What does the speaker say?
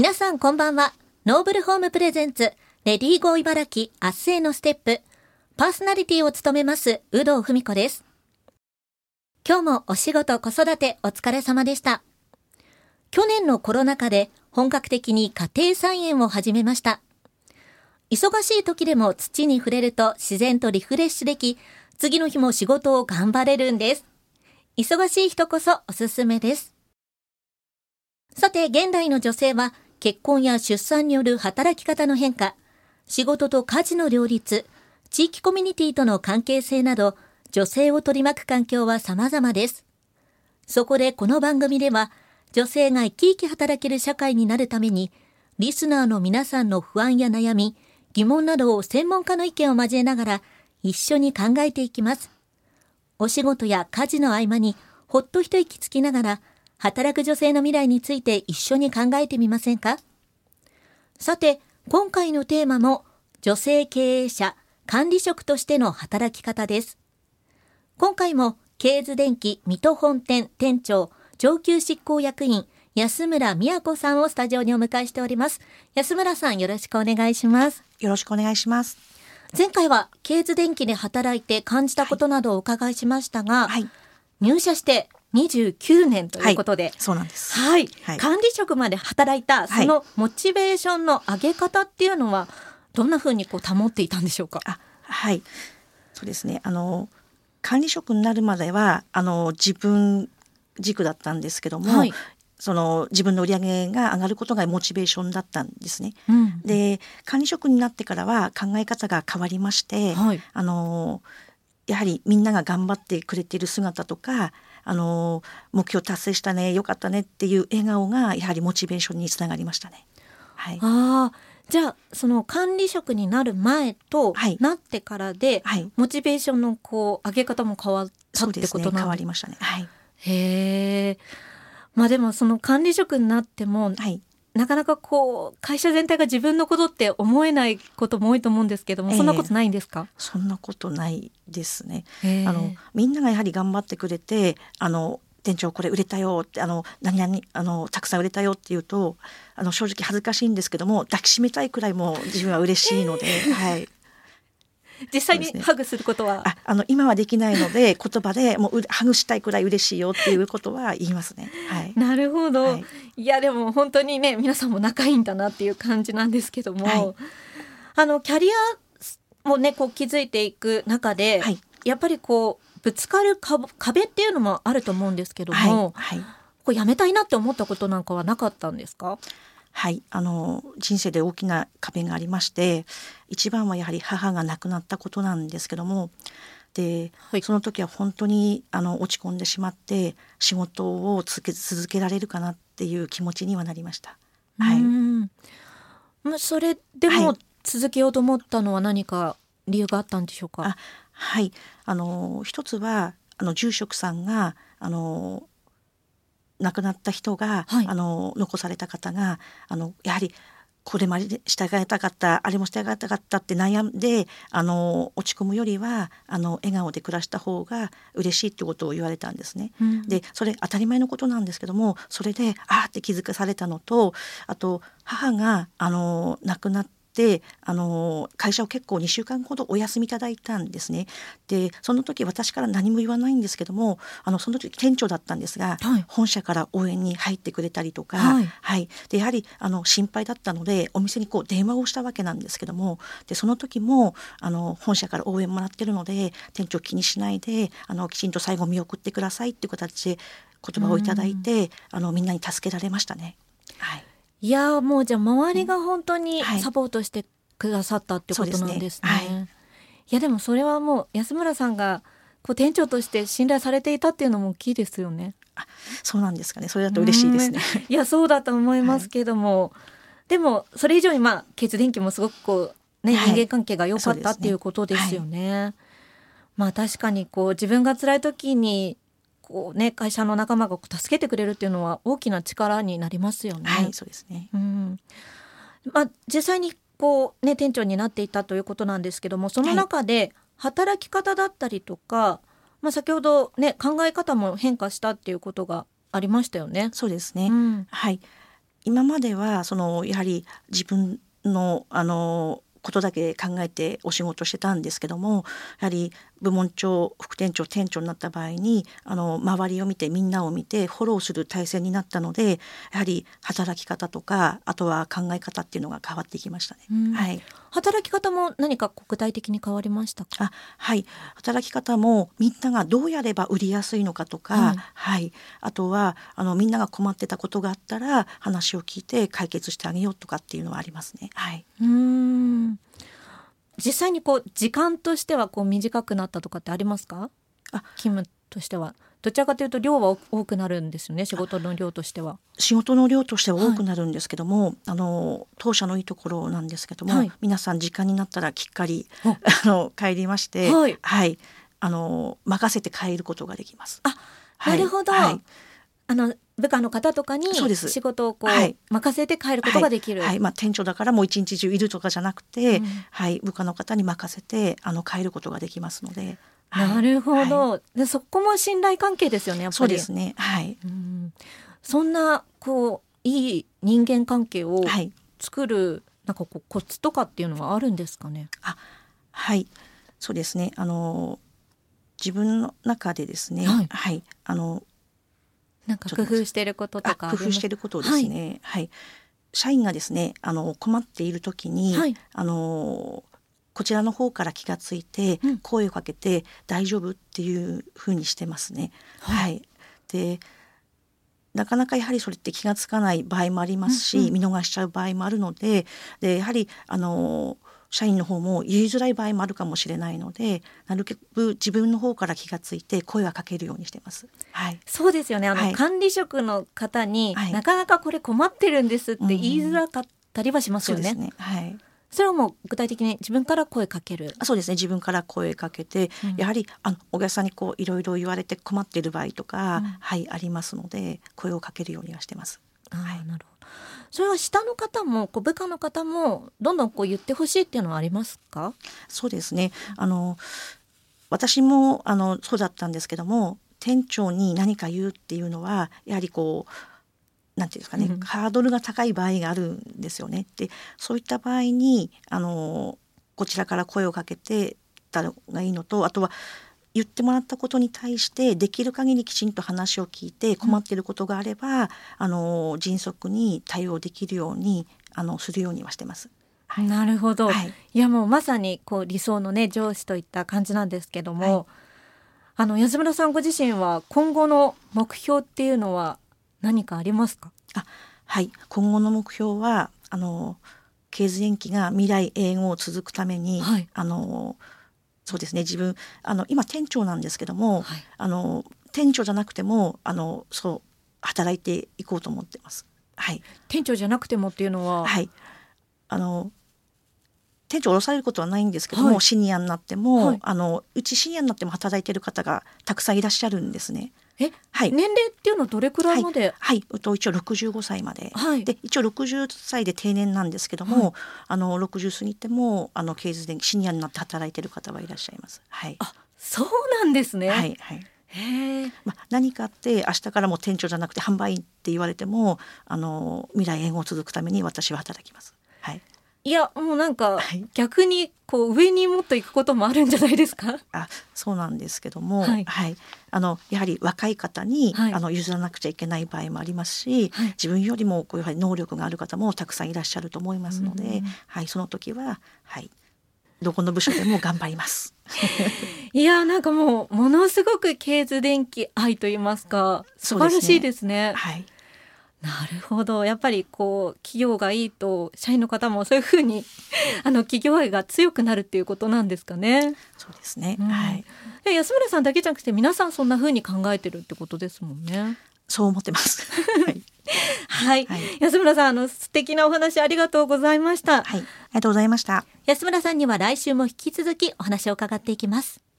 皆さんこんばんは。ノーブルホーム presents、レディーゴー茨城明日へのステップ。パーソナリティを務めます、有働文子です。今日もお仕事子育てお疲れ様でした。去年のコロナ禍で本格的に家庭菜園を始めました。忙しい時でも土に触れると自然とリフレッシュでき、次の日も仕事を頑張れるんです。忙しい人こそおすすめです。さて、現代の女性は結婚や出産による働き方の変化、仕事と家事の両立、地域コミュニティとの関係性など、女性を取り巻く環境は様々です。そこでこの番組では、女性が生き生き働ける社会になるために、リスナーの皆さんの不安や悩み、疑問などを専門家の意見を交えながら、一緒に考えていきます。お仕事や家事の合間に、ほっと一息つきながら、働く女性の未来について一緒に考えてみませんか？さて、今回のテーマも、女性経営者、管理職としての働き方です。今回も、ケーズ電機水戸本店店長、上級執行役員、安村美子さんをスタジオにお迎えしております。安村さん、よろしくお願いします。よろしくお願いします。前回は、ケーズ電機で働いて感じたことなどをお伺いしましたが、はい、入社して29年ということで、はい、そうなんです、はい、はい、管理職まで働いたそのモチベーションの上げ方っていうのはどんなふうにこう保っていたんでしょうか？あはい。そうですね。あの管理職になるまではあの自分軸だったんですけども、はい、その自分の売り上げが上がることがモチベーションだったんですね。うん、で管理職になってからは考え方が変わりまして、はい、あのやはりみんなが頑張ってくれている姿とかあの目標達成したねよかったねっていう笑顔がやはりモチベーションにつながりましたね。はい、あじゃあその管理職になる前となってからで、はい、モチベーションのこう上げ方も変わったってことなん、ね、変わりましたね。はい、へえ。まあでもその管理職になっても、はい、なかなかこう会社全体が自分のことって思えないことも多いと思うんですけども、えー、そんなことないんですか？そんなことないですね、え。ー、あのみんながやはり頑張ってくれてあの店長これ売れたよってあの何々あのたくさん売れたよって言うとあの正直恥ずかしいんですけども抱きしめたいくらいも自分は嬉しいので、えー、はい実際にハグすることは、ね、ああの今はできないので 言葉でもうハグしたいくらい嬉しいよっていうことは言いますね。はい、なるほど、はい、いやでも本当にね皆さんも仲いいんだなっていう感じなんですけども、はい、あのキャリアもねこう築いていく中で、はい、やっぱりこうぶつかる壁っていうのもあると思うんですけども、はい、こうやめたいなって思ったことなんかはなかったんですか？はいあの人生で大きな壁がありまして一番はやはり母が亡くなったことなんですけどもで、はい、その時は本当にあの落ち込んでしまって仕事を続け続けられるかなっていう気持ちにはなりました。はい、まあ、それでも続けようと思ったのは何か理由があったんでしょうか、はい。あの一つはあの住職さんがあの亡くなった人が、はい、あの残された方があのやはりこれまで従いたかったあれも従いたかったって悩んであの落ち込むよりはあの笑顔で暮らした方が嬉しいってことを言われたんですね。うん、でそれ当たり前のことなんですけどもそれでああって気づかされたのとあと母があの亡くなってであの会社を結構2週間ほどお休みいただいたんですね。でその時私から何も言わないんですけどもあのその時店長だったんですが、はい、本社から応援に入ってくれたりとか、はい、はい、でやはりあの心配だったのでお店にこう電話をしたわけなんですけどもでその時もあの本社から応援もらってるので店長気にしないであのきちんと最後見送ってくださいっていう形で言葉をいただいてあのみんなに助けられましたね。はいいやもうじゃあ周りが本当にサポートしてくださったってことなんですね。はい、いやでもそれはもう安村さんがこう店長として信頼されていたっていうのも大きいですよね。あそうなんですかね。それだと嬉しいですね。いやそうだと思いますけども、はい、でもそれ以上にまあ血電気もすごくこうね、人間関係が良かったっていうことですよね。まあ確かにこう自分が辛い時にこうね会社の仲間が助けてくれるっていうのは大きな力になりますよね。はい、そうですね。うん。まあ実際にこうね店長になっていたということなんですけども、その中で働き方だったりとか、はい、まあ先ほどね考え方も変化したっていうことがありましたよね。そうですね。うん、はい。今まではそのやはり自分のあのことだけ考えてお仕事してたんですけどもやはり部門長副店長店長になった場合にあの周りを見てみんなを見てフォローする体制になったのでやはり働き方とかあとは考え方っていうのが変わってきましたね。はい、働き方も何か具体的に変わりましたあはい。働き方もみんながどうやれば売りやすいのかとか、はい、はい、あとはあのみんなが困ってたことがあったら話を聞いて解決してあげようとかっていうのはありますね。はい、うん実際にこう時間としてはこう短くなったとかってありますか？あ。勤務としては。どちらかというと量は多くなるんですよね。仕事の量としては。仕事の量としては多くなるんですけども、はい、あの当社のいいところなんですけども、はい、皆さん時間になったらきっかり あの帰りまして、はい、はい、あの任せて帰ることができます。あ、なるほど。はい。あの部下の方とかに仕事をこう、はい、任せて帰ることができる、はい、はい、まあ、店長だからもう一日中いるとかじゃなくて、うん、はい、部下の方に任せてあの帰ることができますので。なるほど、はい、でそこも信頼関係ですよねやっぱり。そうですね。はい、うん、そんなこういい人間関係を作る、なんかこうコツとかっていうのはあるんですかね？あはい。そうですね。あの自分の中でですね、はい、はい、あのなんか工夫していることとか工夫していることですね、はい、はい、社員がですねあの困っている時に、はい、あのこちらの方から気がついて、声をかけて大丈夫っていうふうにしてますね。はい、でなかなかやはりそれって気が付かない場合もありますし、うんうん、見逃しちゃう場合もあるのででやはりあの社員の方も言いづらい場合もあるかもしれないのでなるべく自分の方から気がついて声はかけるようにしてます。はい、そうですよね。あの、はい、管理職の方に、はい、なかなかこれ困ってるんですって言いづらかったりはしますよね。うん、ね。はい。それはもう具体的に自分から声かける。そうですね。自分から声かけて、うん、やはりあの小林さんにこういろいろ言われて困っている場合とか、うん、はいありますので声をかけるようにはしてます。あはい、なるほど。それは下の方もこう部下の方もどんどんこう言ってほしいっていうのはありますか？そうですね。あの私もあのそうだったんですけども店長に何か言うっていうのはやはりこうなんていうんですかね、うん、ハードルが高い場合があるんですよね。でそういった場合にあのこちらから声をかけてたらがいいのとあとは言ってもらったことに対してできる限りきちんと話を聞いて困っていることがあれば、うん、あの迅速に対応できるようにあのするようにはしてます。はい、なるほど、はい、いやもうまさにこう理想のね上司といった感じなんですけども、はい、あの安村さんご自身は今後の目標っていうのは何かありますか？あはい。今後の目標はあの経図延期が未来永劫続くために、はい、あのそうですね自分あの今店長なんですけども、はい、あの店長じゃなくてもあのそう働いていこうと思ってます。はい。店長じゃなくてもっていうのは、はい。あの店長降ろされることはないんですけども、はい、シニアになっても、はい、あのうちシニアになっても働いてる方がたくさんいらっしゃるんですね。え、はい、年齢っていうのはどれくらいまで、はい、はい、と一応65歳まで、はい、で一応60歳で定年なんですけども、はい、あの60過ぎてもあの経済でシニアになって働いてる方はいらっしゃいます。はい、あそうなんですね。はいはい。へまあ、何かあって明日からも店長じゃなくて販売って言われてもあの未来永劫続くために私は働きます。はい、いやもうなんか、逆にこう上にもっと行くこともあるんじゃないですか？あそうなんですけども、はい、はい、あのやはり若い方に、はい、あの譲らなくちゃいけない場合もありますし、はい、自分よりもこういう能力がある方もたくさんいらっしゃると思いますので、はい、その時は、はい、どこの部署でも頑張ります。いやなんかもうものすごく経図電気愛と言いますか素晴らしいですね。すね。はいなるほどやっぱりこう企業がいいと社員の方もそういうふうにあの企業愛が強くなるっていうことなんですかね。そうですね、うん、はいで安村さんだけじゃなくて皆さんそんなふうに考えてるってことですもんね。そう思ってます。はい、はい、はい、安村さんあの素敵なお話ありがとうございました。はい、ありがとうございました。安村さんには来週も引き続きお話を伺っていきます。